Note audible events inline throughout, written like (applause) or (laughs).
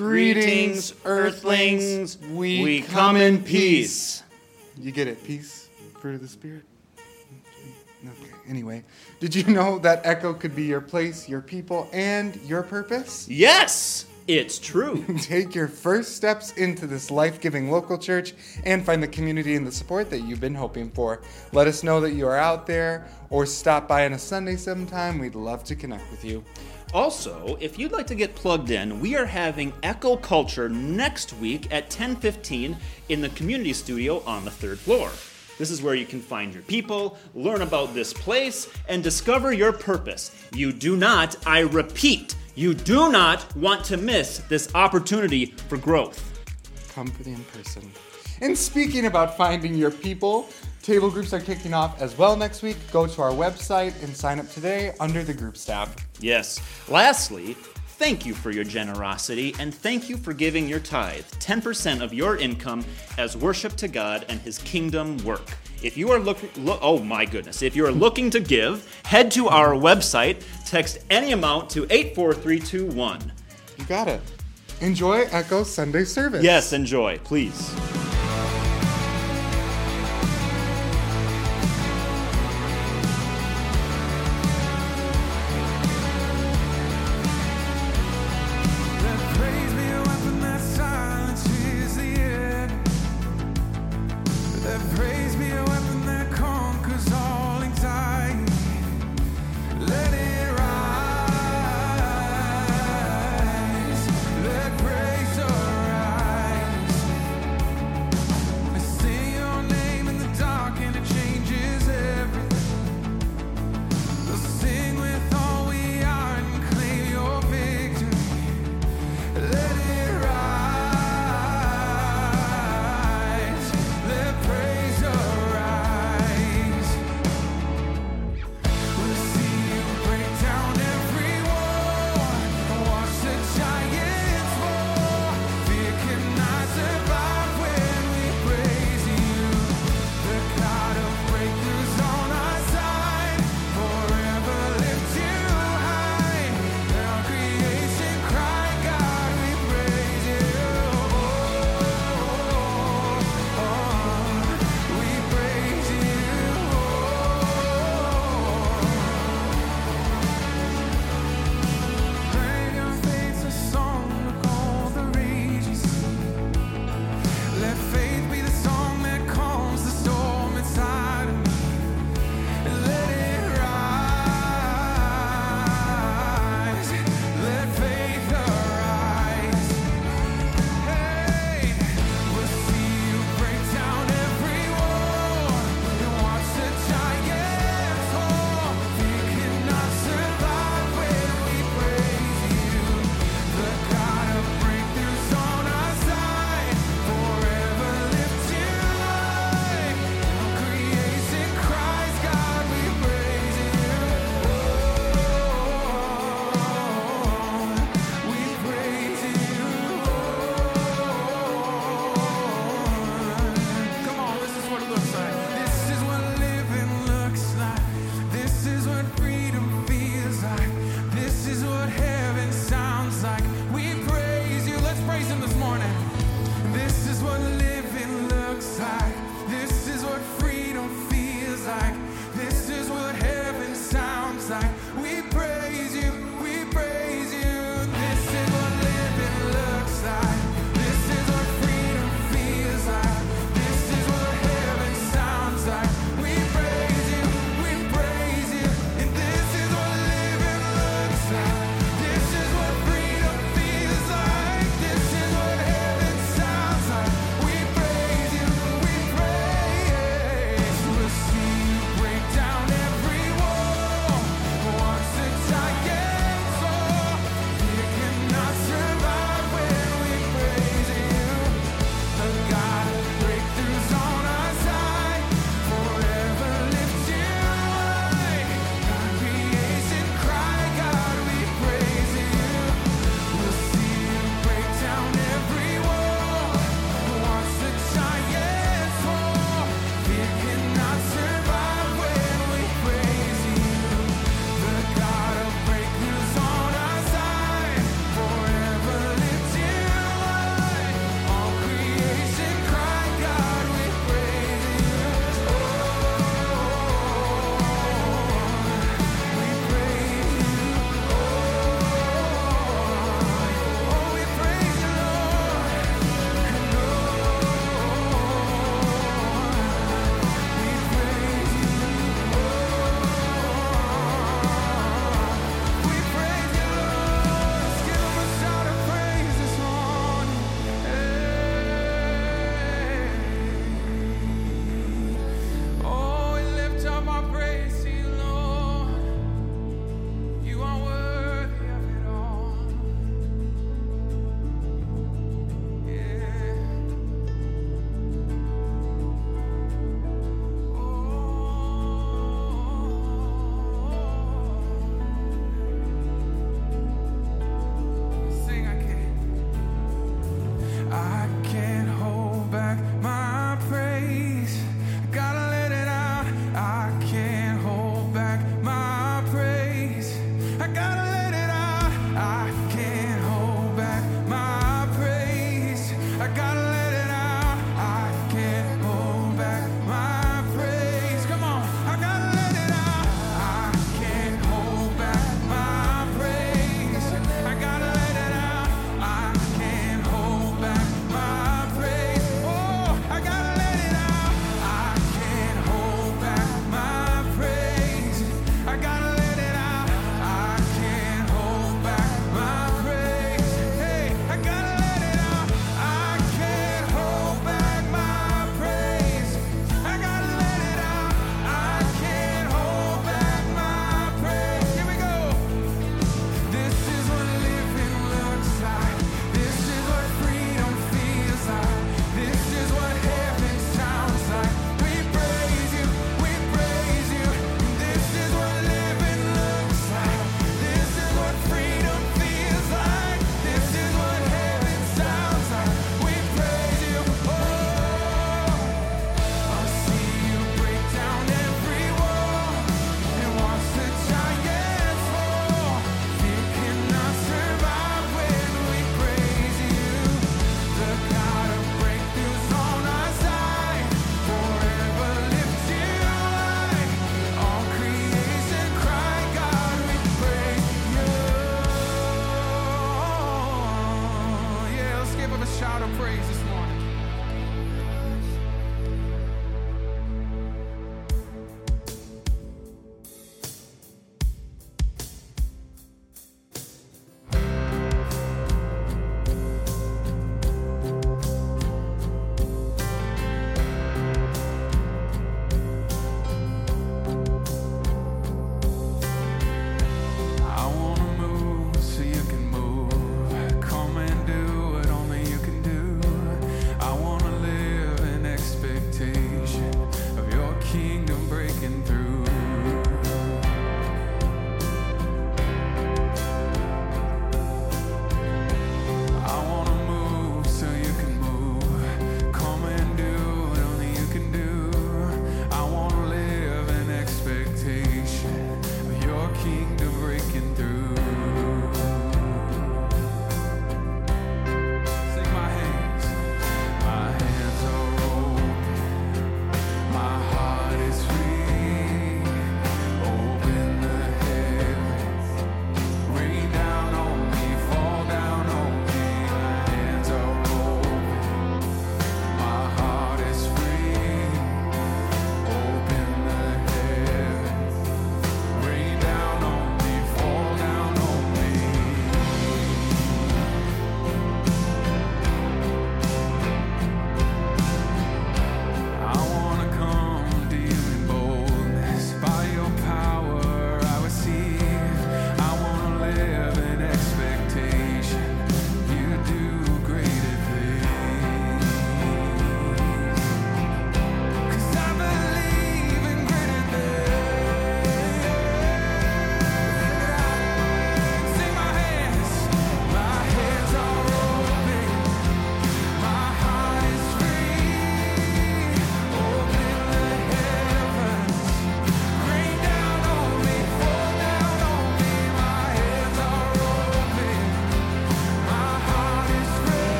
Greetings, earthlings. We, come in peace. You get it? Peace, fruit of the spirit. Okay. Anyway, did you know that Echo could be your place, your people, and your purpose? Yes, it's true. (laughs) Take your first steps into this life giving local church and find the community and the support that you've been hoping for. Let us know that you are out there or stop by on a Sunday sometime. We'd love to connect with you. Also, if you'd like to get plugged in, we are having Echo Culture next week at 10:15 in the community studio on the third floor. This is where you can find your people, learn about this place, and discover your purpose. You do not, I repeat, you do not want to miss this opportunity for growth. Come for the in person. And speaking about finding your people, table groups are kicking off as well next week. Go to our website and sign up today under the groups tab. Yes. Lastly, thank you for your generosity and thank you for giving your tithe, 10% of your income, as worship to God and His kingdom work. If you are looking, lo- oh my goodness, if you are looking to give, head to our website, text any amount to 84321. You got it. Enjoy Echo Sunday service. Yes, enjoy, please.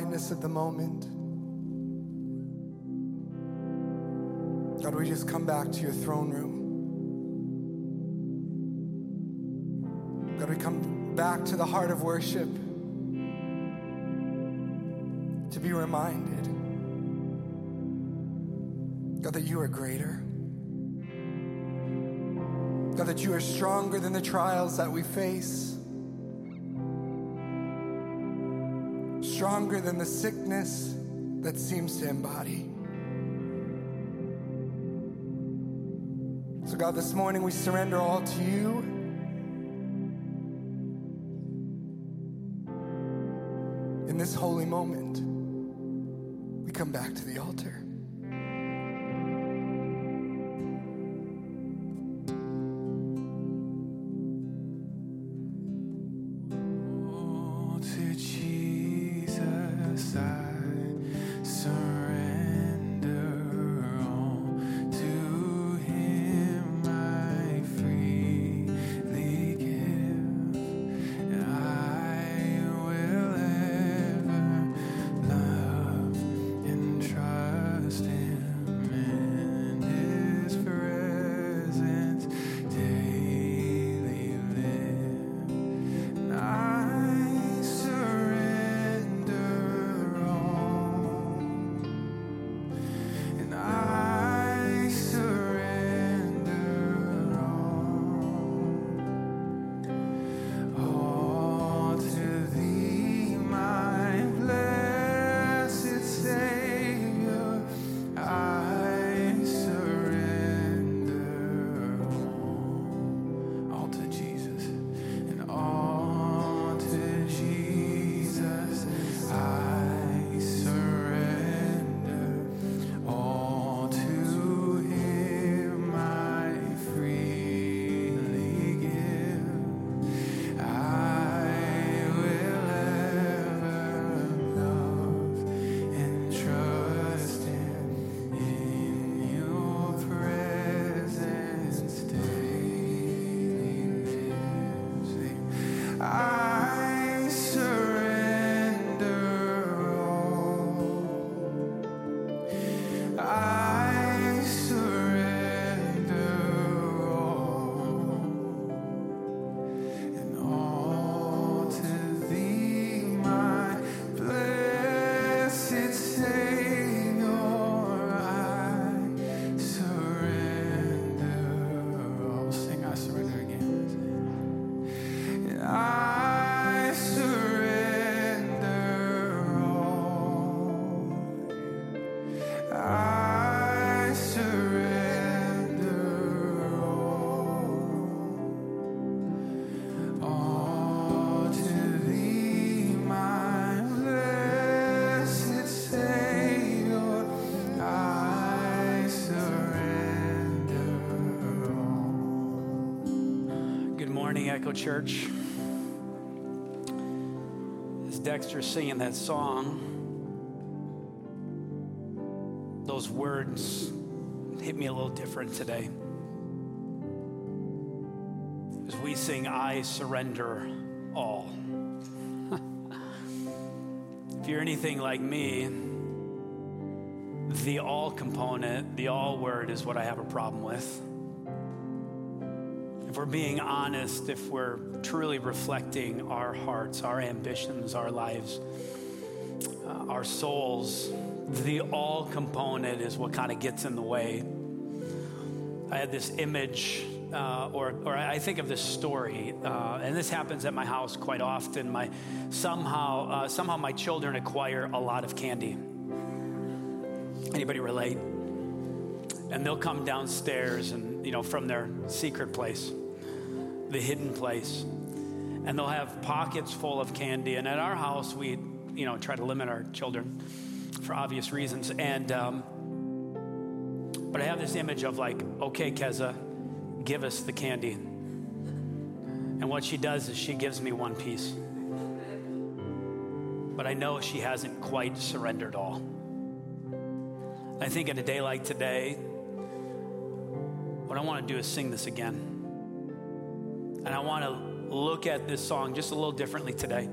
of the moment. God, we just come back to your throne room. God, we come back to the heart of worship to be reminded, God, that you are greater. God, that you are stronger than the trials that we face. Stronger than the sickness that seems to embody. So, God, this morning we surrender all to you. In this holy moment, we come back to the altar. Church. As Dexter's singing that song, those words hit me a little different today. As we sing, I surrender all. (laughs) if you're anything like me, the all component, the all word is what I have a problem with we're being honest, if we're truly reflecting our hearts, our ambitions, our lives, uh, our souls, the all component is what kind of gets in the way. I had this image, uh, or, or I think of this story, uh, and this happens at my house quite often. My somehow, uh, somehow my children acquire a lot of candy. Anybody relate? And they'll come downstairs and you know from their secret place, the hidden place, and they'll have pockets full of candy. And at our house, we you know try to limit our children for obvious reasons. And um, but I have this image of like, okay, Keza, give us the candy. And what she does is she gives me one piece. But I know she hasn't quite surrendered all. I think in a day like today, what I want to do is sing this again. And I want to look at this song just a little differently today.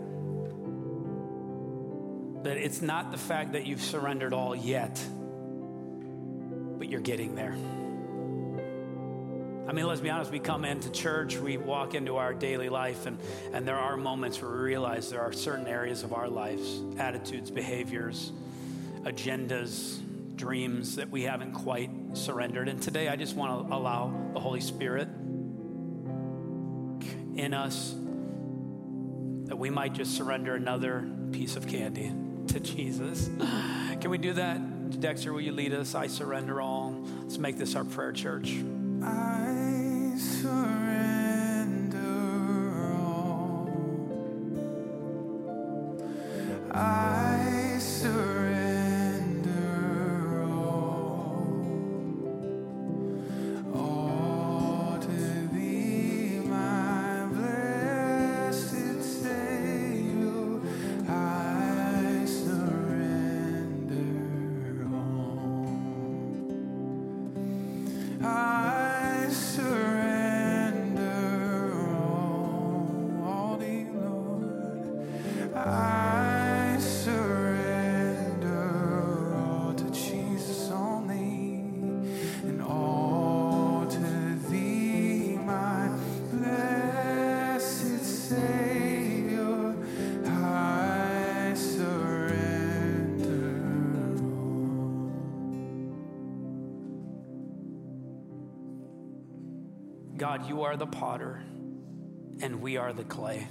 That it's not the fact that you've surrendered all yet, but you're getting there. I mean, let's be honest, we come into church, we walk into our daily life, and, and there are moments where we realize there are certain areas of our lives, attitudes, behaviors, agendas, dreams that we haven't quite surrendered. And today I just want to allow the Holy Spirit in us that we might just surrender another piece of candy to Jesus. Can we do that? Dexter, will you lead us? I surrender all. Let's make this our prayer, church. I surrender all. I surrender God, you are the potter, and we are the clay.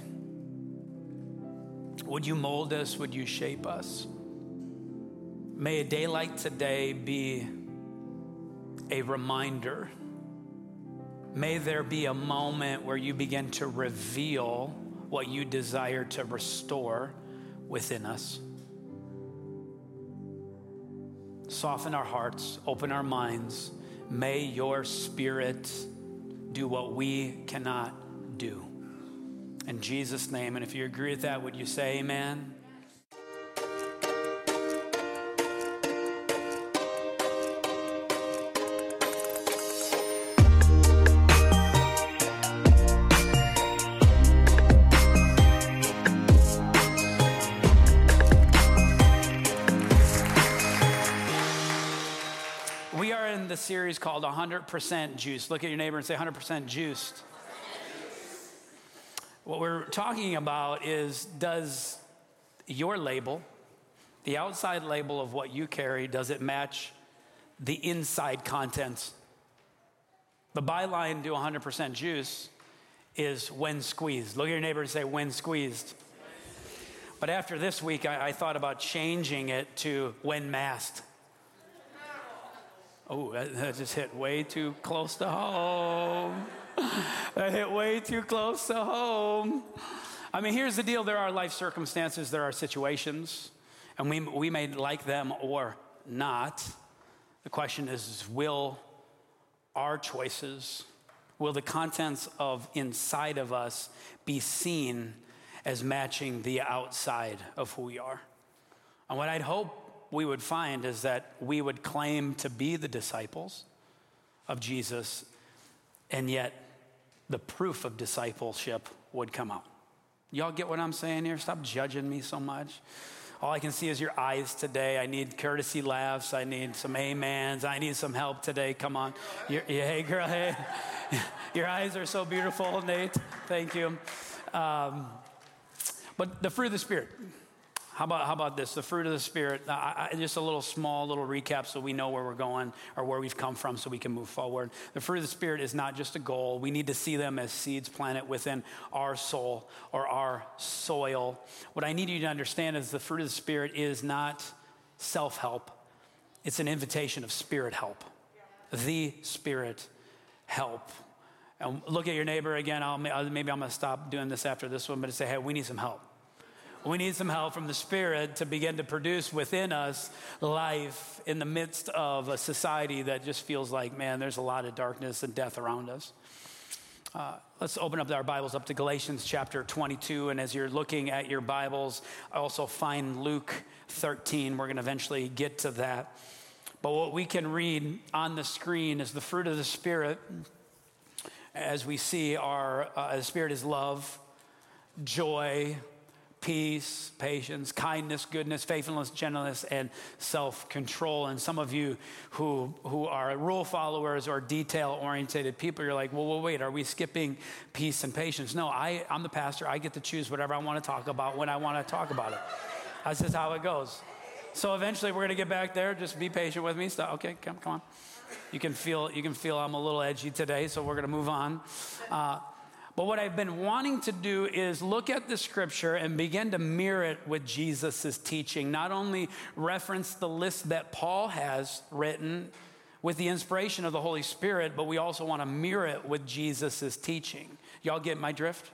Would you mold us? Would you shape us? May a day like today be a reminder. May there be a moment where you begin to reveal what you desire to restore within us. Soften our hearts, open our minds. May your spirit do what we cannot do. In Jesus' name. And if you agree with that, would you say amen? Series called 100% Juice. Look at your neighbor and say 100% juiced. What we're talking about is does your label, the outside label of what you carry, does it match the inside contents? The byline to 100% juice is when squeezed. Look at your neighbor and say when squeezed. But after this week, I, I thought about changing it to when masked. Oh, that, that just hit way too close to home. that hit way too close to home. I mean, here's the deal there are life circumstances, there are situations, and we, we may like them or not. The question is will our choices, will the contents of inside of us be seen as matching the outside of who we are? And what I'd hope we would find is that we would claim to be the disciples of Jesus, and yet the proof of discipleship would come out. Y'all get what I'm saying here? Stop judging me so much. All I can see is your eyes today. I need courtesy laughs. I need some amens. I need some help today. Come on. You're, yeah, hey, girl, hey. (laughs) Your eyes are so beautiful, Nate. Thank you. Um, but the fruit of the Spirit. How about, how about this? The fruit of the Spirit. I, I, just a little small little recap so we know where we're going or where we've come from so we can move forward. The fruit of the Spirit is not just a goal. We need to see them as seeds planted within our soul or our soil. What I need you to understand is the fruit of the Spirit is not self help, it's an invitation of spirit help. The Spirit help. And look at your neighbor again. I'll, uh, maybe I'm going to stop doing this after this one, but say, hey, we need some help. We need some help from the Spirit to begin to produce within us life in the midst of a society that just feels like, man, there's a lot of darkness and death around us. Uh, let's open up our Bibles up to Galatians chapter 22. And as you're looking at your Bibles, I also find Luke 13. We're going to eventually get to that. But what we can read on the screen is the fruit of the Spirit. As we see, our uh, the Spirit is love, joy, peace, patience, kindness, goodness, faithfulness, gentleness, and self control. And some of you who, who are rule followers or detail oriented people, you're like, well, well, wait, are we skipping peace and patience? No, I, I'm the pastor. I get to choose whatever I want to talk about when I want to talk about it. That's just how it goes. So eventually we're going to get back there. Just be patient with me. Stop. Okay, come, come on. You can feel, you can feel I'm a little edgy today, so we're going to move on. Uh, But what I've been wanting to do is look at the scripture and begin to mirror it with Jesus' teaching. Not only reference the list that Paul has written with the inspiration of the Holy Spirit, but we also want to mirror it with Jesus' teaching. Y'all get my drift?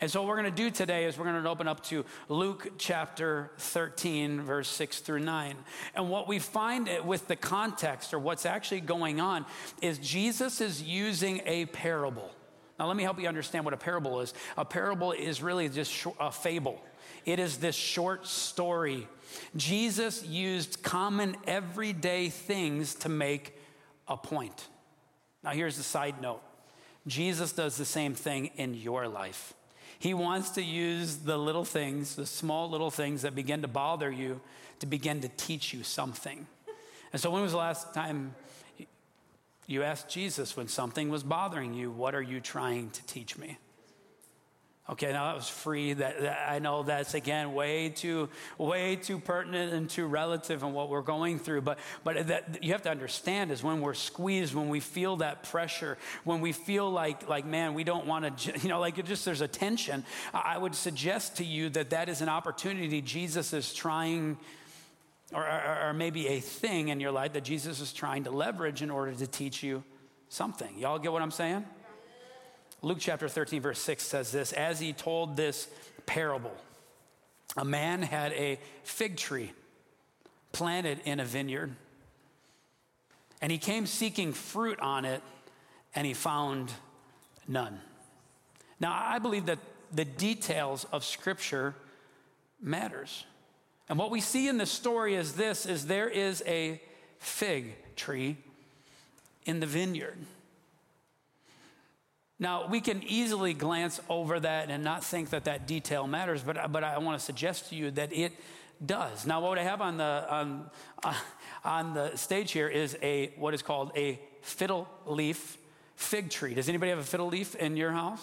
And so, what we're going to do today is we're going to open up to Luke chapter 13, verse 6 through 9. And what we find with the context or what's actually going on is Jesus is using a parable. Now, let me help you understand what a parable is. A parable is really just a fable, it is this short story. Jesus used common everyday things to make a point. Now, here's the side note Jesus does the same thing in your life. He wants to use the little things, the small little things that begin to bother you, to begin to teach you something. And so, when was the last time you asked Jesus when something was bothering you, What are you trying to teach me? Okay, now that was free. That, that, I know that's again way too, way too pertinent and too relative in what we're going through. But, but that you have to understand is when we're squeezed, when we feel that pressure, when we feel like, like man, we don't want to, (laughs) you know, like it just there's a tension. I would suggest to you that that is an opportunity Jesus is trying or, or, or, maybe a thing in your life that Jesus is trying to leverage in order to teach you something. Y'all get what I'm saying? Luke chapter 13, verse 6 says this As he told this parable, a man had a fig tree planted in a vineyard, and he came seeking fruit on it, and he found none. Now, I believe that the details of Scripture matters. And what we see in the story is this is there is a fig tree in the vineyard. Now, we can easily glance over that and not think that that detail matters, but, but I want to suggest to you that it does. Now, what I have on the, on, (laughs) on the stage here is a, what is called a fiddle leaf fig tree. Does anybody have a fiddle leaf in your house?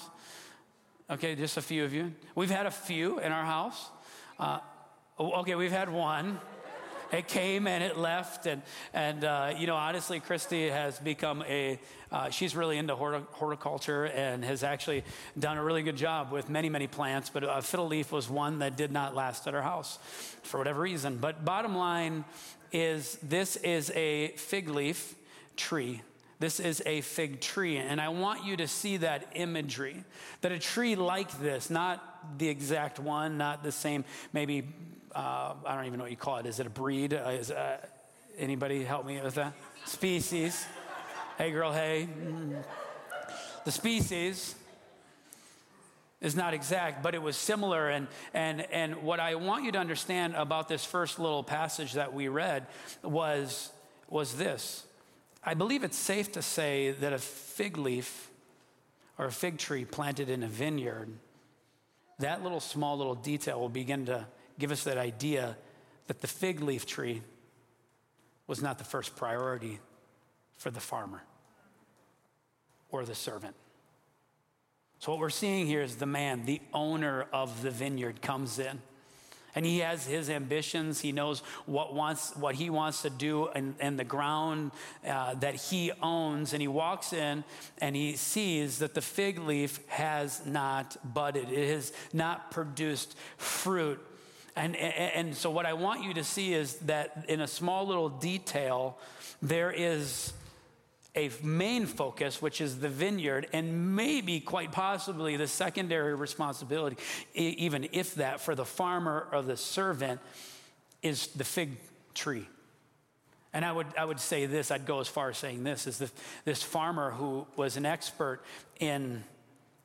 Okay, just a few of you. We've had a few in our house. Uh, okay, we've had one it came and it left. And, and uh, you know, honestly, Christy has become a, uh, she's really into horticulture and has actually done a really good job with many, many plants. But a fiddle leaf was one that did not last at our house for whatever reason. But bottom line is this is a fig leaf tree. This is a fig tree. And I want you to see that imagery that a tree like this, not the exact one, not the same, maybe uh, I don't even know what you call it. Is it a breed? Uh, is, uh, anybody help me with that? Species. Hey, girl, hey. Mm. The species is not exact, but it was similar. And, and, and what I want you to understand about this first little passage that we read was, was this. I believe it's safe to say that a fig leaf or a fig tree planted in a vineyard, that little small little detail will begin to give us that idea that the fig leaf tree was not the first priority for the farmer or the servant. So, what we're seeing here is the man, the owner of the vineyard, comes in. And he has his ambitions. He knows what, wants, what he wants to do and, and the ground uh, that he owns. And he walks in and he sees that the fig leaf has not budded, it has not produced fruit. And, and, so, what I want you to see is that in a small little detail, there is a main focus, which is the vineyard, and maybe quite possibly the secondary responsibility, even if that, for the farmer or the servant, is the fig tree. And I would, I would say this, I'd go as far as saying this, is that this farmer who was an expert in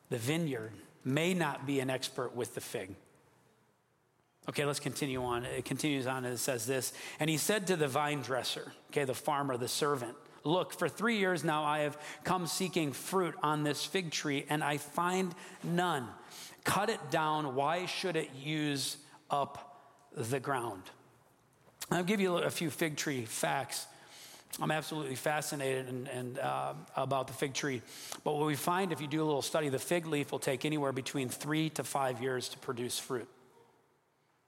the vineyard may not be an expert with the fig. Okay, let's continue on. It continues on and it says this. And he said to the vine dresser, okay, the farmer, the servant, Look, for three years now I have come seeking fruit on this fig tree, and I find none. Cut it down. Why should it use up the ground? I'll give you a few fig tree facts. I'm absolutely fascinated and, and uh, about the fig tree. But what we find if you do a little study, the fig leaf will take anywhere between three to five years to produce fruit.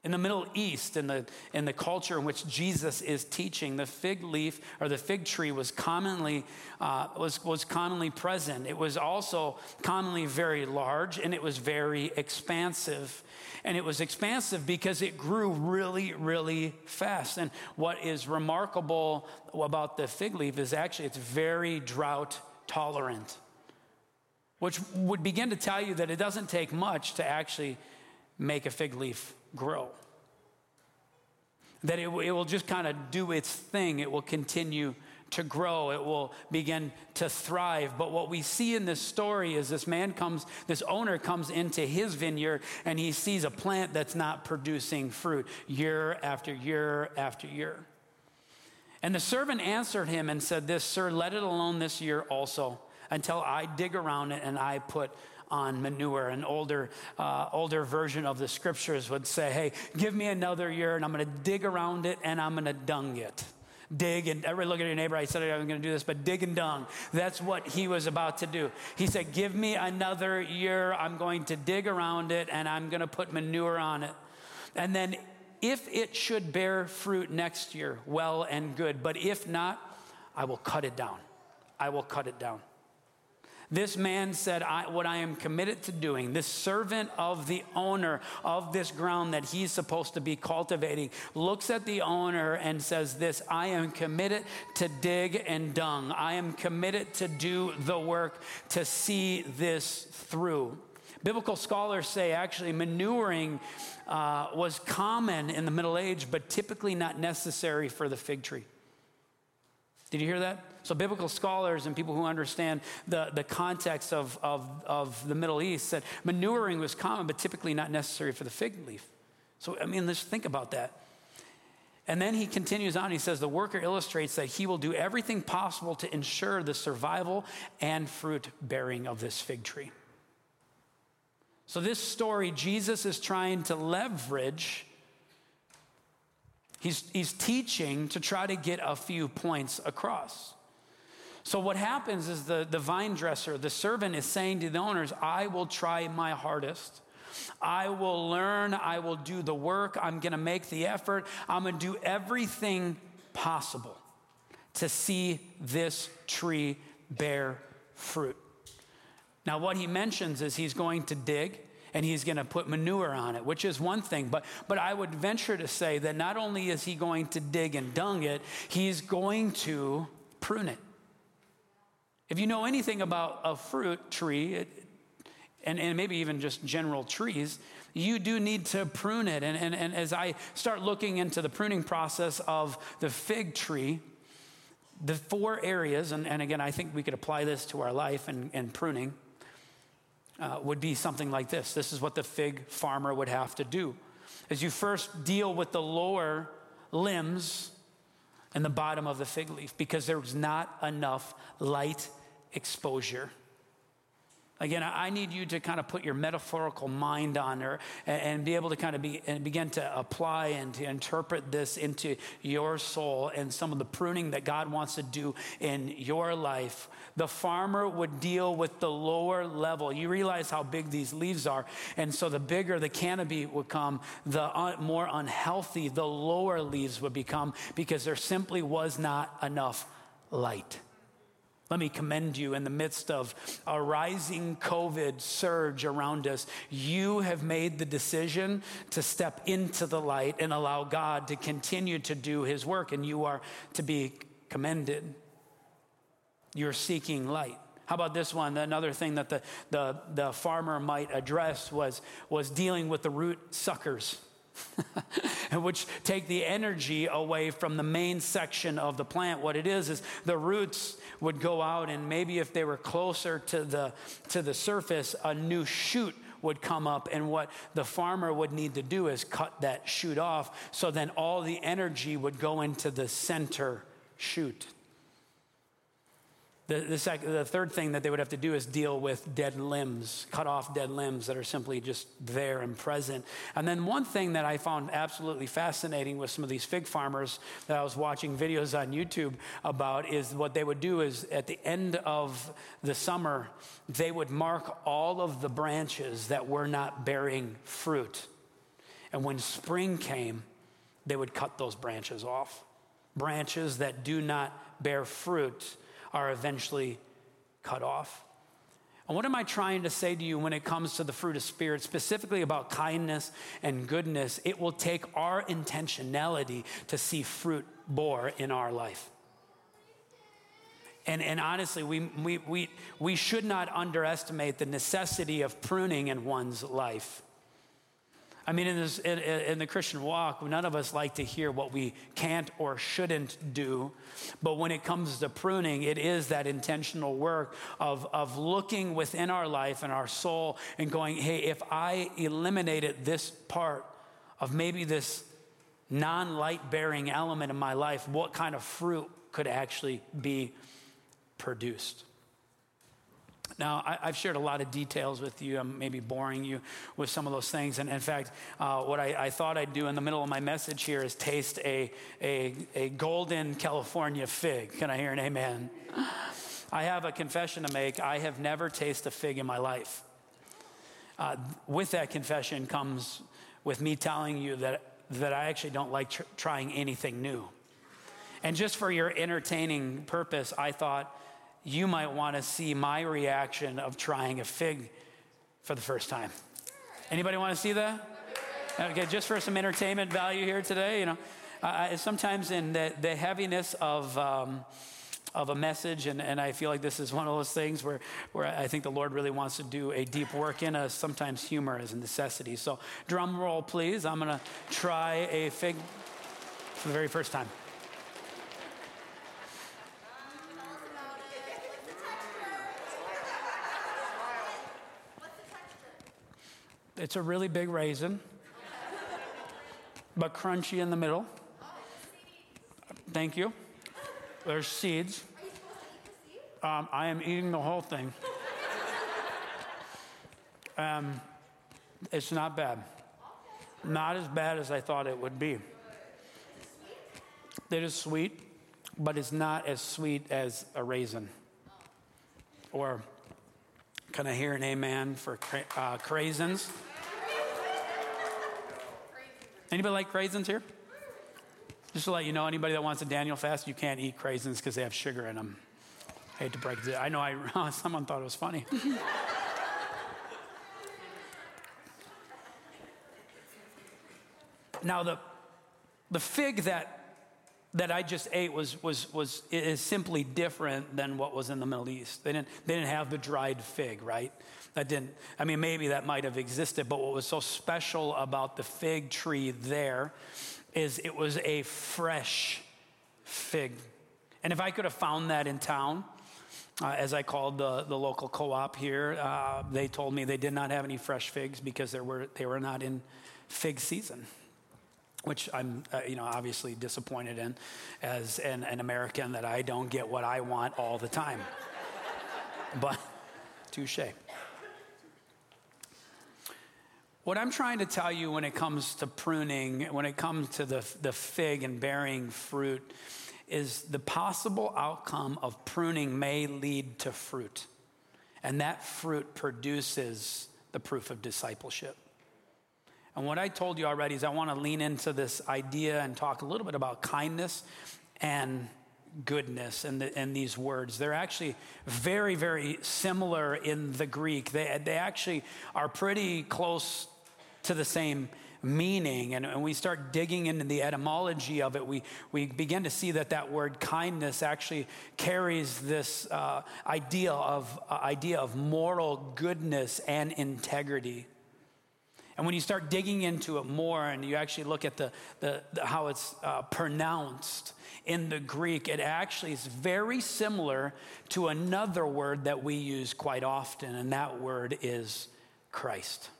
In the Middle East, in the, in the culture in which Jesus is teaching, the fig leaf or the fig tree was commonly, uh, was, was commonly present. It was also commonly very large and it was very expansive. And it was expansive because it grew really, really fast. And what is remarkable about the fig leaf is actually it's very drought tolerant, which would begin to tell you that it doesn't take much to actually make a fig leaf grow. That it, it will just kind of do its thing, it will continue to grow, it will begin to thrive. But what we see in this story is this man comes, this owner comes into his vineyard and he sees a plant that's not producing fruit year after year after year. And the servant answered him and said, This, sir, let it alone this year also until I dig around it and I put on manure. An older, uh, older version of the scriptures would say, hey, give me another year and I'm going to dig around it and I'm going to dung it. Dig and everybody look at your neighbor. I said I was going to do this, but dig and dung. That's what he was about to do. He said, Give me another year. I'm going to dig around it and I'm going to put manure on it. And then if it should bear fruit next year, well and good. But if not, I will cut it down. I will cut it down. This man said, I, What I am committed to doing, this servant of the owner of this ground that he's supposed to be cultivating, looks at the owner and says, This, I am committed to dig and dung. I am committed to do the work to see this through. Biblical scholars say actually manuring uh, was common in the Middle Age, but typically not necessary for the fig tree. Did you hear that? So, biblical scholars and people who understand the, the context of, of, of the Middle East said manuring was common, but typically not necessary for the fig leaf. So, I mean, let's think about that. And then he continues on. He says, The worker illustrates that he will do everything possible to ensure the survival and fruit bearing of this fig tree. So, this story, Jesus is trying to leverage He's, he's teaching to try to get a few points across. So, what happens is the, the vine dresser, the servant, is saying to the owners, I will try my hardest. I will learn. I will do the work. I'm going to make the effort. I'm going to do everything possible to see this tree bear fruit. Now, what he mentions is he's going to dig and he's going to put manure on it, which is one thing. But, but I would venture to say that not only is he going to dig and dung it, he's going to prune it. If you know anything about a fruit tree, it, and, and maybe even just general trees, you do need to prune it. And, and, and as I start looking into the pruning process of the fig tree, the four areas, and, and again, I think we could apply this to our life and, and pruning uh, would be something like this. This is what the fig farmer would have to do. As you first deal with the lower limbs and the bottom of the fig leaf because there's not enough light exposure. Again, I need you to kind of put your metaphorical mind on her and, be able to kind of be and begin to apply and to interpret this into your soul and some of the pruning that God wants to do in your life. The farmer would deal with the lower level. You realize how big these leaves are. And so the bigger the canopy would come, the more unhealthy the lower leaves would become because there simply was not enough light. Let me commend you in the midst of a rising COVID surge around us. You have made the decision to step into the light and allow God to continue to do his work, and you are to be commended. You're seeking light. How about this one? Another thing that the, the, the farmer might address was, was dealing with the root suckers. (laughs) which take the energy away from the main section of the plant. What it is is the roots would go out, and maybe if they were closer to the to the surface, a new shoot would come up, and what the farmer would need to do is cut that shoot off, so then all the energy would go into the center shoot. The, the, sec- the, third thing that they would have to do is deal with dead limbs, cut off dead limbs that are simply just there and present. And then one thing that I found absolutely fascinating with some of these fig farmers that I was watching videos on YouTube about is what they would do is at the end of the summer, they would mark all of the branches that were not bearing fruit. And when spring came, they would cut those branches off. Branches that do not bear fruit are eventually cut off. And what am I trying to say to you when it comes to the fruit of Spirit, specifically about kindness and goodness? It will take our intentionality to see fruit bore in our life. And, and honestly, we, we, we, we should not underestimate the necessity of pruning in one's life. I mean, in, this, in, in, the Christian walk, none of us like to hear what we can't or shouldn't do. But when it comes to pruning, it is that intentional work of, of looking within our life and our soul and going, hey, if I eliminated this part of maybe this non light bearing element in my life, what kind of fruit could actually be produced? Now, I, have shared a lot of details with you. I'm maybe boring you with some of those things. And in fact, uh, what I, I, thought I'd do in the middle of my message here is taste a, a, a golden California fig. Can I hear an amen? I have a confession to make. I have never tasted a fig in my life. Uh, with that confession comes with me telling you that, that I actually don't like tr- trying anything new. And just for your entertaining purpose, I thought, you might want to see my reaction of trying a fig for the first time. Anybody want to see that? Okay, just for some entertainment value here today, you know, uh, sometimes in the, the heaviness of, um, of a message, and, and I feel like this is one of those things where, where I think the Lord really wants to do a deep work in us. Sometimes humor is a necessity. So, drum roll, please. I'm going to try a fig for the very first time. It's a really big raisin, but crunchy in the middle. Thank you. There's seeds. Um, I am eating the whole thing. Um, it's not bad. Not as bad as I thought it would be. It is sweet, but it's not as sweet as a raisin or can I hear an amen for cra- uh, craisins? Anybody like craisins here? Just to let you know, anybody that wants a Daniel fast, you can't eat craisins because they have sugar in them. I hate to break it. I know I, (laughs) someone thought it was funny. (laughs) now, the, the fig that that I just ate was, was, was is simply different than what was in the Middle East. They didn't, they didn't have the dried fig, right? That didn't, I mean, maybe that might have existed, but what was so special about the fig tree there is it was a fresh fig. And if I could have found that in town, uh, as I called the, the local co op here, uh, they told me they did not have any fresh figs because there were, they were not in fig season which I'm, uh, you know, obviously disappointed in as an, an, American that I don't get what I want all the time. (laughs) but touche. What I'm trying to tell you when it comes to pruning, when it comes to the, the fig and bearing fruit, is the possible outcome of pruning may lead to fruit. And that fruit produces the proof of discipleship. And what I told you already is I want to lean into this idea and talk a little bit about kindness and goodness and, the, and these words. They're actually very, very similar in the Greek. They, they actually are pretty close to the same meaning. And, and we start digging into the etymology of it, we, we begin to see that that word kindness actually carries this uh, idea, of, uh, idea of moral goodness and integrity. And when you start digging into it more and you actually look at the, the, the how it's uh, pronounced in the Greek, it actually is very similar to another word that we use quite often, and that word is Christ.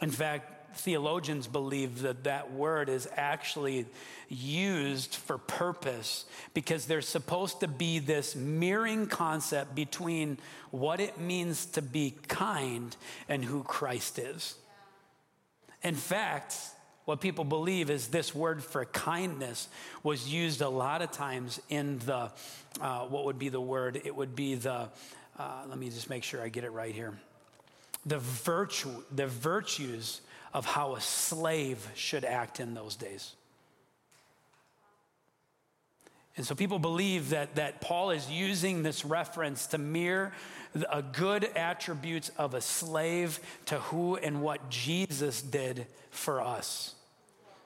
In fact, theologians believe that that word is actually used for purpose because there's supposed to be this mirroring concept between what it means to be kind and who Christ is. In fact, what people believe is this word for kindness was used a lot of times in the, uh, what would be the word? It would be the, uh, let me just make sure I get it right here. The virtue, the virtues of how a slave should act in those days. And so people believe that, that Paul is using this reference to mirror a good attributes of a slave to who and what Jesus did for us.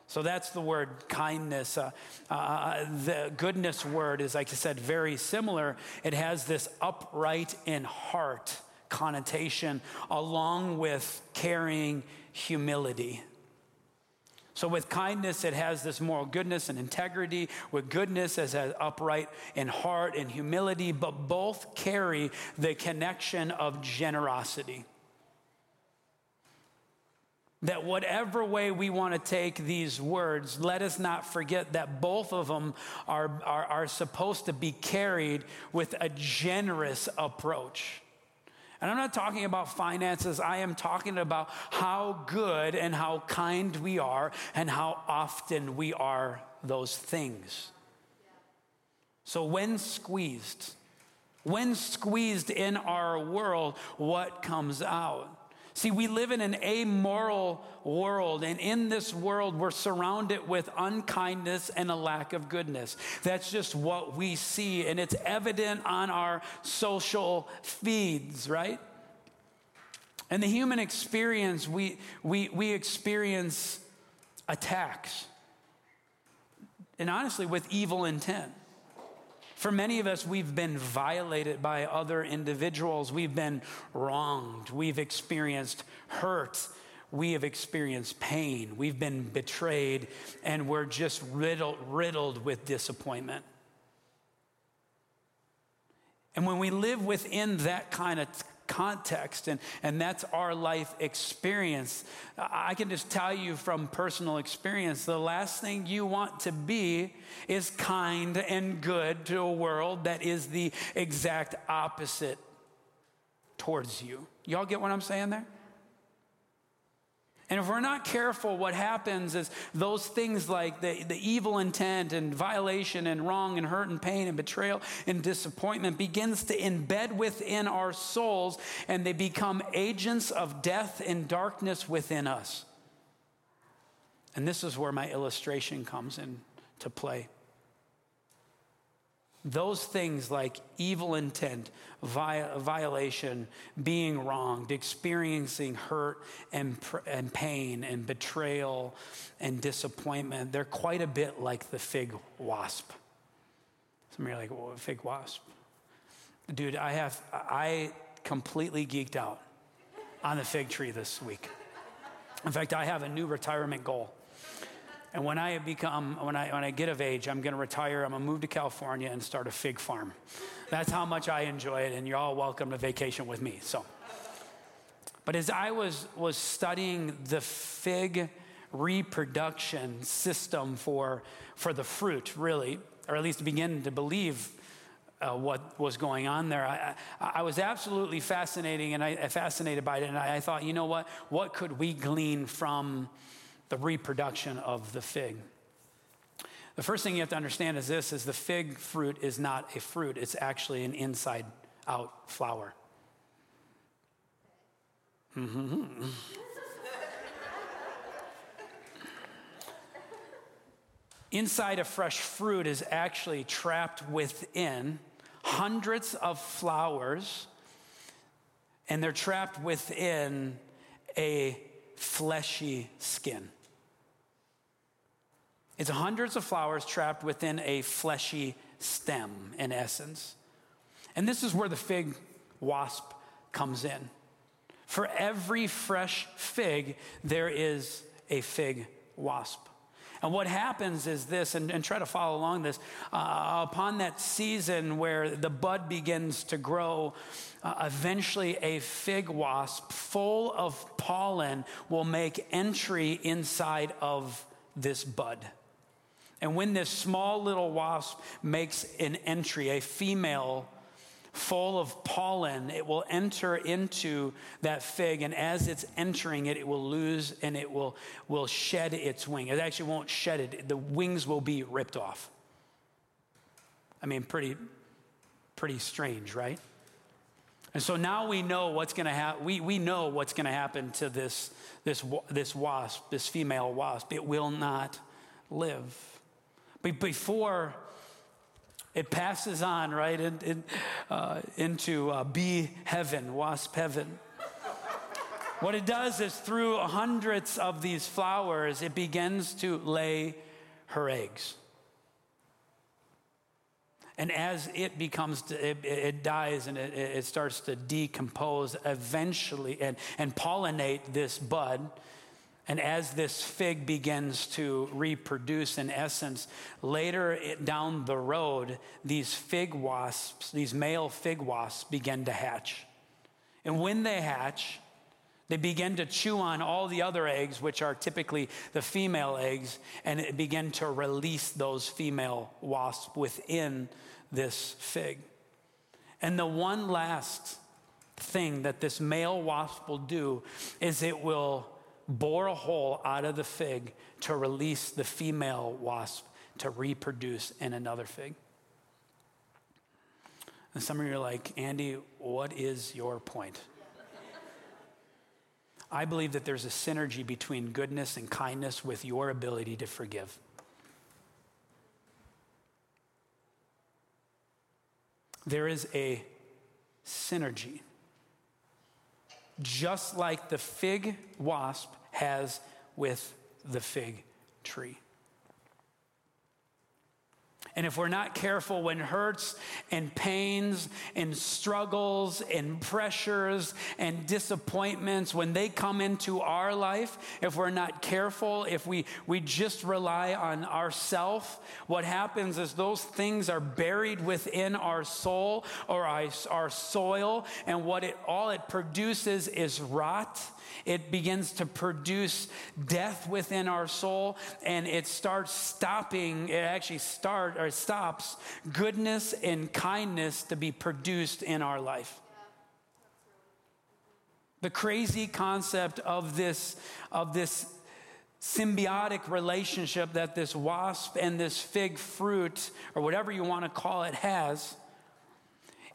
So that's the word kindness. Uh, uh, the goodness word is, like I said, very similar. It has this upright in heart connotation along with carrying humility. So, with kindness, it has this moral goodness and integrity. With goodness, has upright in heart and humility, but both carry the connection of generosity. That whatever way we want to take these words, let us not forget that both of them are, are, are supposed to be carried with a generous approach. And I'm not talking about finances, I am talking about how good and how kind we are and how often we are those things. So, when squeezed, when squeezed in our world, what comes out? See, we live in an amoral world, and in this world, we're surrounded with unkindness and a lack of goodness. That's just what we see, and it's evident on our social feeds, right? And the human experience, we, we, we experience attacks, and honestly, with evil intent. For many of us, we've been violated by other individuals. We've been wronged. We've experienced hurt. We have experienced pain. We've been betrayed, and we're just riddled, riddled with disappointment. And when we live within that kind of context, and, and that's our life experience. I can just tell you from personal experience the last thing you want to be is kind and good to a world that is the exact opposite towards you. Y'all get what I'm saying there? And if we're not careful, what happens is those things like the, the evil intent and violation and wrong and hurt and pain and betrayal and disappointment begins to embed within our souls and they become agents of death and darkness within us. And this is where my illustration comes into play. Those things like evil intent, violation, being wronged, experiencing hurt and, and pain and betrayal and disappointment, they're quite a bit like the fig wasp. Some of you are like, well, fig wasp. Dude, I have, I completely geeked out on the fig tree this week. In fact, I have a new retirement goal. And when I become, when I, when I get of age, I'm going to retire. I'm going to move to California and start a fig farm. That's how much I enjoy it. And you're all welcome to vacation with me. So, but as I was, was studying the fig reproduction system for, for the fruit, really, or at least begin to believe uh, what was going on there. I, I, I was absolutely fascinating and I, fascinated by it. And I, I, thought, you know what? What could we glean from the reproduction of the fig. The first thing you have to understand is this is the fig fruit is not a fruit, it's actually an inside out flower. Mm-hmm. (laughs) Inside a fresh fruit is actually trapped within hundreds of flowers, and they're trapped within a fleshy skin. It's hundreds of flowers trapped within a fleshy stem, in essence. And this is where the fig wasp comes in. For every fresh fig, there is a fig wasp. And what happens is this, and, and try to follow along this, uh, upon that season where the bud begins to grow, uh, eventually a fig wasp full of pollen will make entry inside of this bud. And when this small little wasp makes an entry, a female full of pollen, it will enter into that fig. And as it's entering it, it will lose and it will, will shed its wing. It actually won't shed it, the wings will be ripped off. I mean, pretty, pretty strange, right? And so now we know what's going to happen. We, we know what's going to happen to this, this, this wasp, this female wasp. It will not live. But before it passes on, right, in, in, uh, into uh, bee heaven, wasp heaven. what it does is through hundreds of these flowers, it begins to lay her eggs. And as it becomes, it, it dies and it, it starts to decompose eventually and, and pollinate this bud. And as this fig begins to reproduce, in essence, later down the road, these fig wasps, these male fig wasps, begin to hatch. And when they hatch, they begin to chew on all the other eggs, which are typically the female eggs, and it begin to release those female wasps within this fig. And the one last thing that this male wasp will do is it will bore a hole out of the fig to release the female wasp to reproduce in another fig. And some of you are like, Andy, what is your point? I believe that there's a synergy between goodness and kindness with your ability to forgive. There is a synergy. Just like the fig wasp has with the fig tree. And if we're not careful when hurts and pains and struggles and pressures and disappointments, when they come into our life, if we're not careful, if we, we just rely on ourself, what happens is those things are buried within our soul or our, our soil, and what it all it produces is rot it begins to produce death within our soul and it starts stopping, it actually start or stops goodness and kindness to be produced in our life. The crazy concept of this, of this symbiotic relationship that this wasp and this fig fruit, or whatever you want to call it, has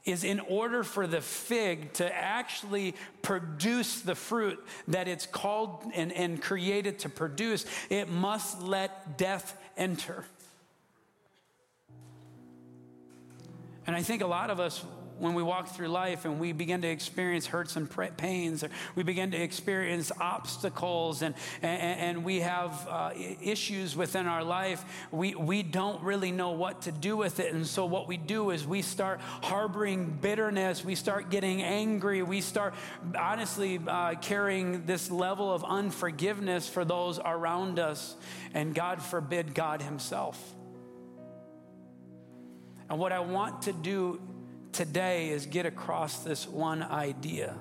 is in order for the fig to actually produce the fruit that it's called and, and created to produce, it must let death enter. And I think a lot of us when we walk through life and we begin to experience hurts and pains, or we begin to experience obstacles and, and, and we have uh, issues within our life, we, we don't really know what to do with it. And so, what we do is we start harboring bitterness, we start getting angry, we start honestly uh, carrying this level of unforgiveness for those around us, and God forbid, God Himself. And what I want to do today is get across this one idea.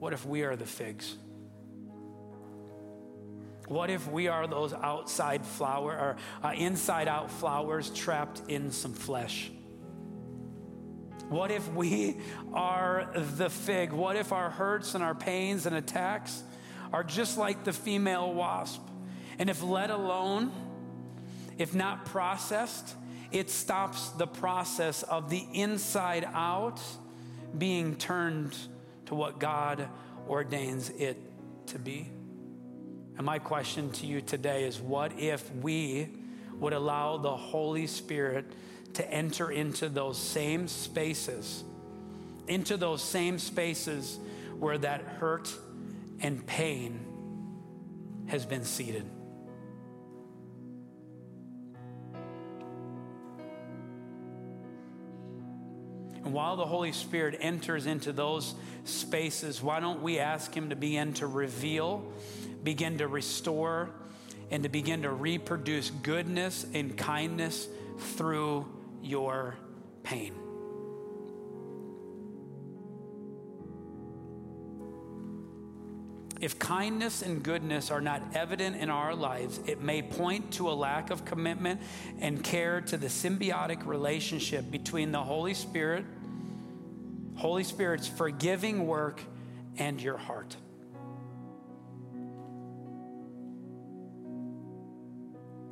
What if we are the figs? What if we are those outside flower or uh, inside out flowers trapped in some flesh? What if we are the fig? What if our hurts and our pains and attacks are just like the female wasp? And if let alone, if not processed, it stops the process of the inside out being turned to what God ordains it to be. And my question to you today is what if we would allow the Holy Spirit to enter into those same spaces, into those same spaces where that hurt and pain has been seated? And while the Holy Spirit enters into those spaces, why don't we ask Him to begin to reveal, begin to restore, and to begin to reproduce goodness and kindness through your pain? If kindness and goodness are not evident in our lives, it may point to a lack of commitment and care to the symbiotic relationship between the Holy Spirit Holy Spirit's forgiving work and your heart.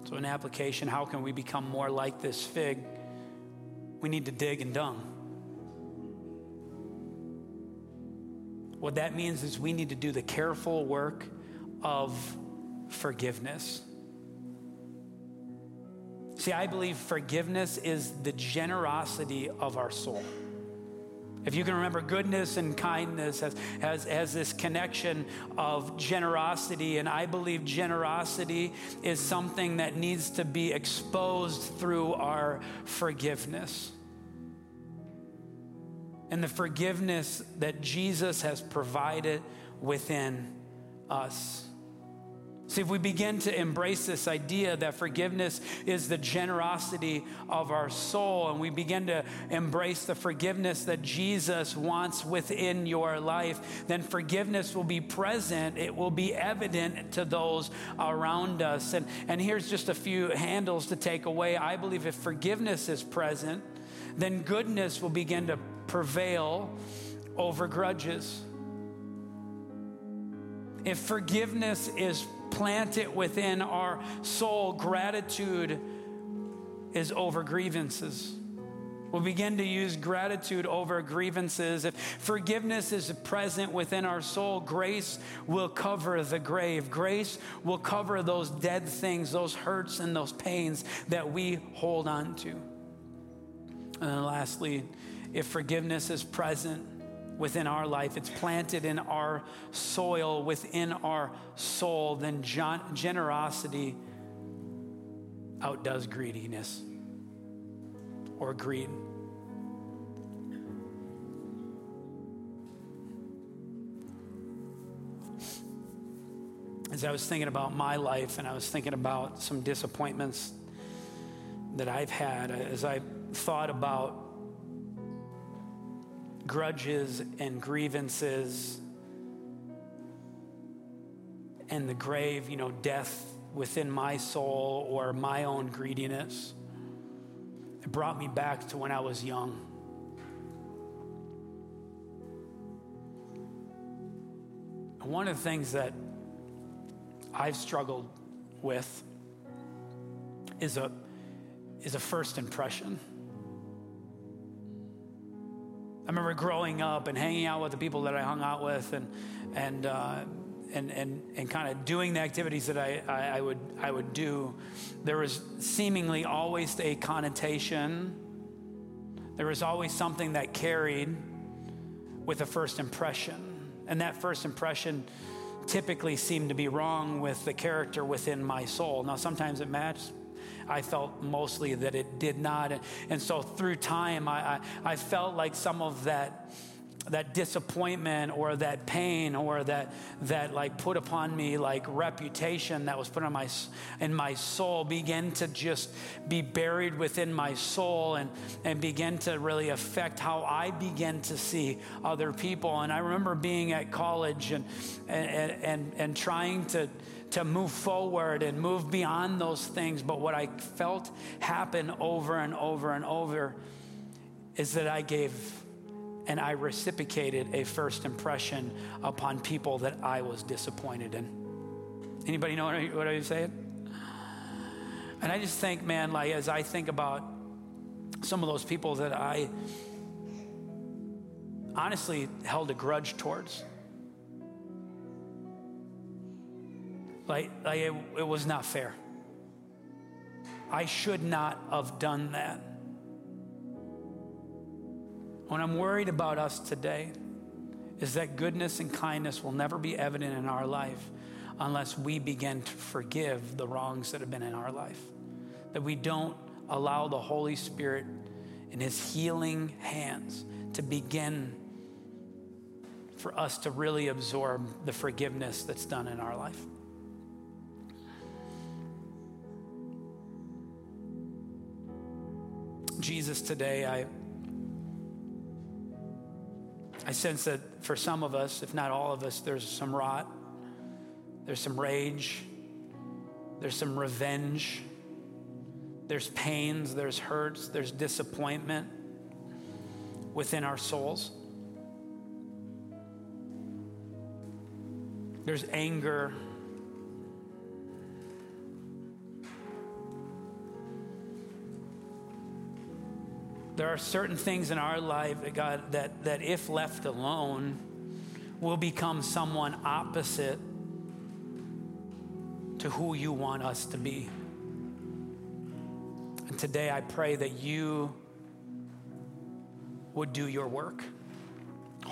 So, an application how can we become more like this fig? We need to dig and dung. What that means is we need to do the careful work of forgiveness. See, I believe forgiveness is the generosity of our soul. If you can remember, goodness and kindness as, has, has this connection of generosity, and I believe generosity is something that needs to be exposed through our forgiveness. And the forgiveness that Jesus has provided within us. See, if we begin to embrace this idea that forgiveness is the generosity of our soul, and we begin to embrace the forgiveness that Jesus wants within your life, then forgiveness will be present. It will be evident to those around us. And, and here's just a few handles to take away. I believe if forgiveness is present, then goodness will begin to prevail over grudges. If forgiveness is plant it within our soul. Gratitude is over grievances. We'll begin to use gratitude over grievances. If forgiveness is present within our soul, grace will cover the grave. Grace will cover those dead things, those hurts and those pains that we hold on to. And then lastly, if forgiveness is present, within our life, it's planted in our soil, within our soul, then generosity outdoes greediness or greed. As I was thinking about my life and I was thinking about some disappointments that I've had, as I thought about grudges and grievances and the grave, you know, death within my soul or my own greediness. It brought me back to when I was young. And one of the things that I've struggled with is a, is a first impression. I remember growing up and hanging out with the people that I hung out with and, and, uh, and, and, and kind of doing the activities that I, I, I, would, I would do, there was seemingly always a connotation. There was always something that carried with a first impression. And that first impression typically seemed to be wrong with the character within my soul. Now, sometimes it matched, I felt mostly that it did not. And, so through time, I, I, I felt like some of that that disappointment or that pain or that that like put upon me like reputation that was put on my in my soul began to just be buried within my soul and and begin to really affect how I began to see other people and I remember being at college and and and, and trying to to move forward and move beyond those things. But what I felt happen over and over and over is that I gave and I reciprocated a first impression upon people that I was disappointed in. Anybody know what I, was saying? And I just think, man, like as I think about some of those people that I honestly held a grudge towards. Like, like it, it was not fair. I should not have done that. What I'm worried about us today is that goodness and kindness will never be evident in our life unless we begin to forgive the wrongs that have been in our life. That we don't allow the Holy Spirit in His healing hands to begin for us to really absorb the forgiveness that's done in our life. Jesus today, I, I sense that for some of us, if not all of us, there's some rot, there's some rage, there's some revenge, there's pains, there's hurts, there's disappointment within our souls. There's anger There are certain things in our life, God, that, that if left alone, we'll become someone opposite to who you want us to be. And today I pray that you would do your work.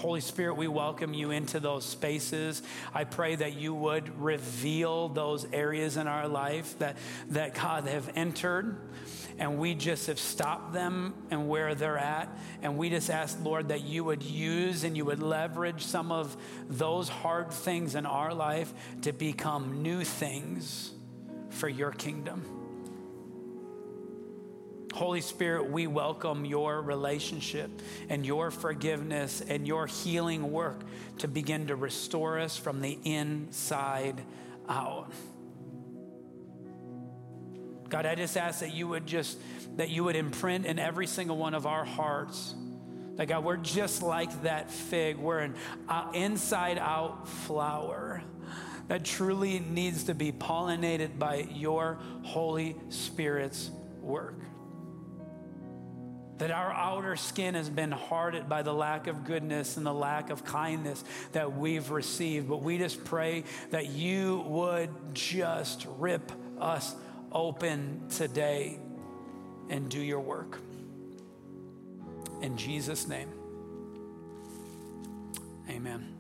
Holy Spirit, we welcome you into those spaces. I pray that you would reveal those areas in our life that, that God have entered and we just have stopped them and where they're at. And we just ask, Lord, that you would use and you would leverage some of those hard things in our life to become new things for your kingdom. Holy Spirit, we welcome your relationship and your forgiveness and your healing work to begin to restore us from the inside out. God, I just ask that you would just, that you would imprint in every single one of our hearts. That God, we're just like that fig. We're an uh, inside out flower that truly needs to be pollinated by your Holy Spirit's work. That our outer skin has been hardened by the lack of goodness and the lack of kindness that we've received. But we just pray that you would just rip us open today and do your work. In Jesus' name, amen.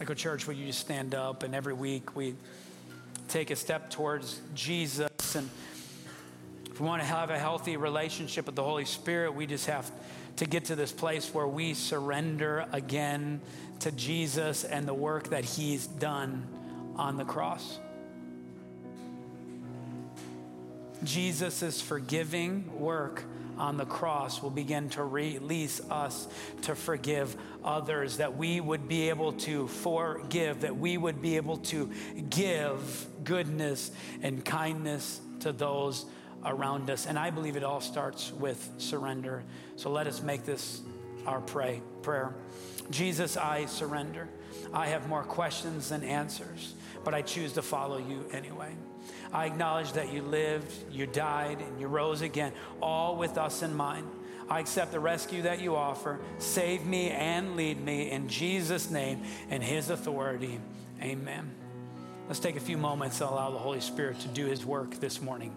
Echo Church, will you just stand up? And every week we take a step towards Jesus. And if we want to have a healthy relationship with the Holy Spirit, we just have to get to this place where we surrender again to Jesus and the work that He's done on the cross. Jesus' forgiving work on the cross will begin to release us to forgive others, that we would be able to forgive, that we would be able to give goodness and kindness to those around us. And I believe it all starts with surrender. So let us make this our pray prayer. Jesus, I surrender. I have more questions than answers, but I choose to follow you anyway. I acknowledge that you lived, you died, and you rose again, all with us in mind. I accept the rescue that you offer. Save me and lead me in Jesus' name and his authority. Amen. Let's take a few moments and allow the Holy Spirit to do his work this morning.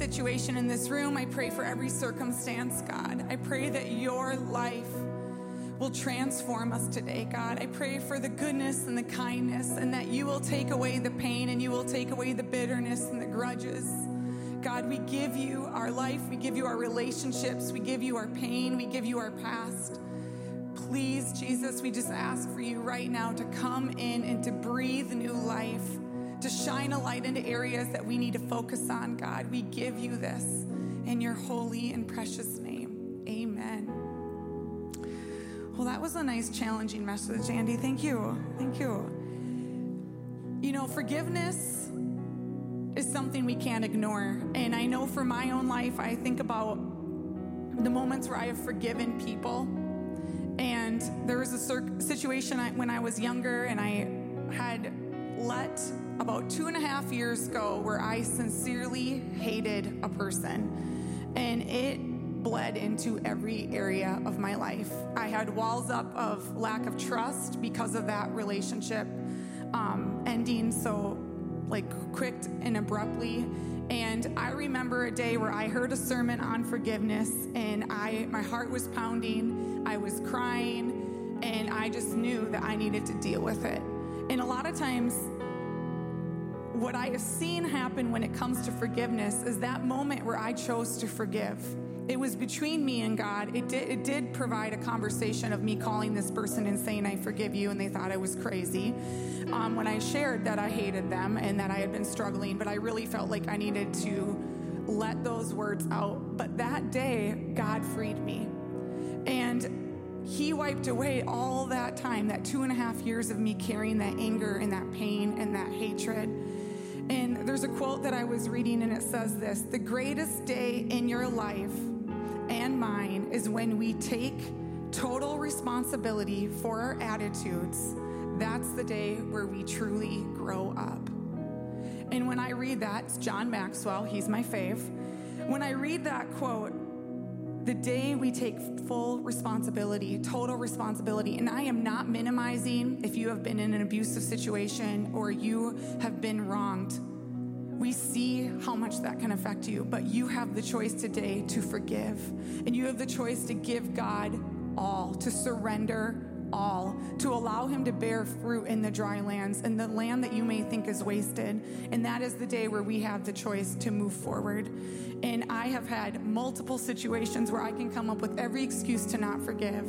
Situation in this room. I pray for every circumstance, God. I pray that your life will transform us today, God. I pray for the goodness and the kindness, and that you will take away the pain and you will take away the bitterness and the grudges. God, we give you our life, we give you our relationships, we give you our pain, we give you our past. Please, Jesus, we just ask for you right now to come in and to breathe new life, to shine a light into areas that we need to focus on, God. We give you this in your holy and precious name. Amen. Well, that was a nice, challenging message, Andy. Thank you. Thank you. You know, forgiveness is something we can't ignore. And I know for my own life, I think about the moments where I have forgiven people. And there was a situation when I was younger, and I had let about two and a half years ago where I sincerely hated a person. And it bled into every area of my life. I had walls up of lack of trust because of that relationship um, ending so like quick and abruptly. And I remember a day where I heard a sermon on forgiveness, and I my heart was pounding. I was crying, and I just knew that I needed to deal with it. And a lot of times, what I have seen happen when it comes to forgiveness is that moment where I chose to forgive. It was between me and God. It did, it did provide a conversation of me calling this person and saying, I forgive you, and they thought I was crazy. Um, when I shared that I hated them and that I had been struggling, but I really felt like I needed to let those words out. But that day, God freed me. And he wiped away all that time, that two and a half years of me carrying that anger and that pain and that hatred. And there's a quote that I was reading, and it says this The greatest day in your life and mine is when we take total responsibility for our attitudes. That's the day where we truly grow up. And when I read that, it's John Maxwell, he's my fave. When I read that quote, the day we take full responsibility, total responsibility, and I am not minimizing if you have been in an abusive situation or you have been wronged. We see how much that can affect you, but you have the choice today to forgive. And you have the choice to give God all, to surrender all, to allow Him to bear fruit in the dry lands and the land that you may think is wasted. And that is the day where we have the choice to move forward. And I have had multiple situations where I can come up with every excuse to not forgive.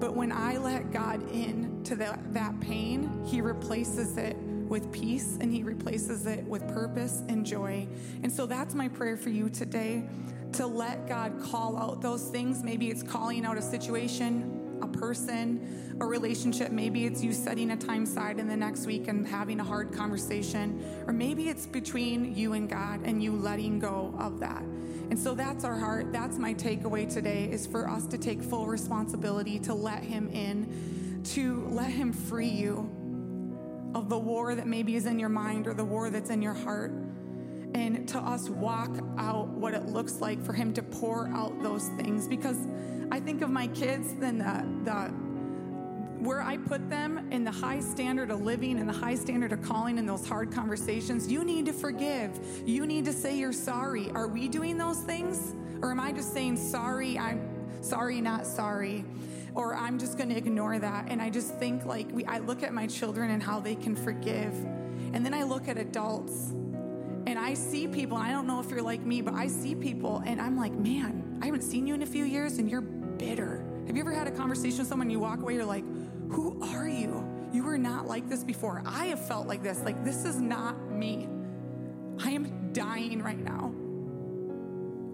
But when I let God in to that, that pain, He replaces it with peace and He replaces it with purpose and joy. And so that's my prayer for you today to let God call out those things. Maybe it's calling out a situation, a person, a relationship. Maybe it's you setting a time aside in the next week and having a hard conversation. Or maybe it's between you and God and you letting go of that. And so that's our heart. That's my takeaway today is for us to take full responsibility to let him in, to let him free you of the war that maybe is in your mind or the war that's in your heart. And to us walk out what it looks like for him to pour out those things. Because I think of my kids, then the, the where I put them in the high standard of living and the high standard of calling in those hard conversations, you need to forgive. You need to say you're sorry. Are we doing those things? Or am I just saying sorry, I'm sorry, not sorry? Or I'm just to ignore that. And I just think like we, I look at my children and how they can forgive. And then I look at adults and I see people, and I don't know if you're like me, but I see people and I'm like, man, I haven't seen you in a few years and you're bitter. Have you ever had a conversation with someone, and you walk away, you're like, who are you? You were not like this before. I have felt like this. Like, this is not me. I am dying right now.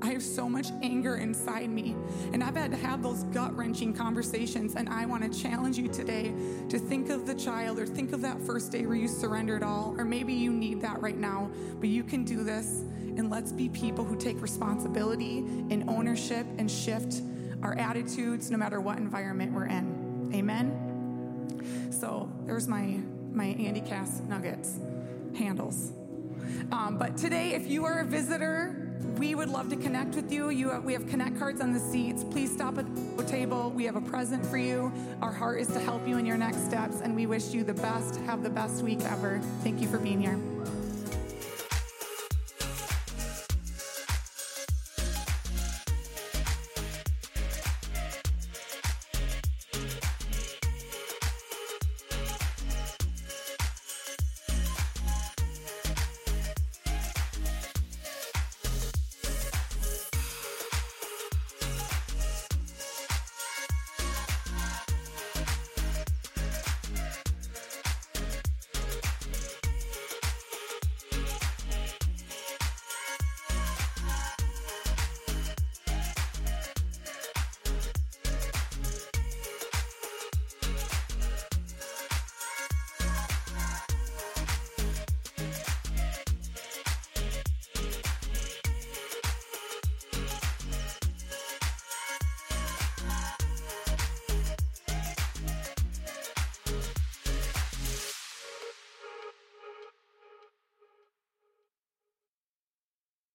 I have so much anger inside me. And I've had to have those gut wrenching conversations. And I want to challenge you today to think of the child or think of that first day where you surrendered all. Or maybe you need that right now, but you can do this. And let's be people who take responsibility and ownership and shift our attitudes no matter what environment we're in. Amen. So there's my my Andy Cass nuggets handles. Um, but today, if you are a visitor, we would love to connect with you. You have, we have connect cards on the seats. Please stop at the table. We have a present for you. Our heart is to help you in your next steps, and we wish you the best. Have the best week ever. Thank you for being here.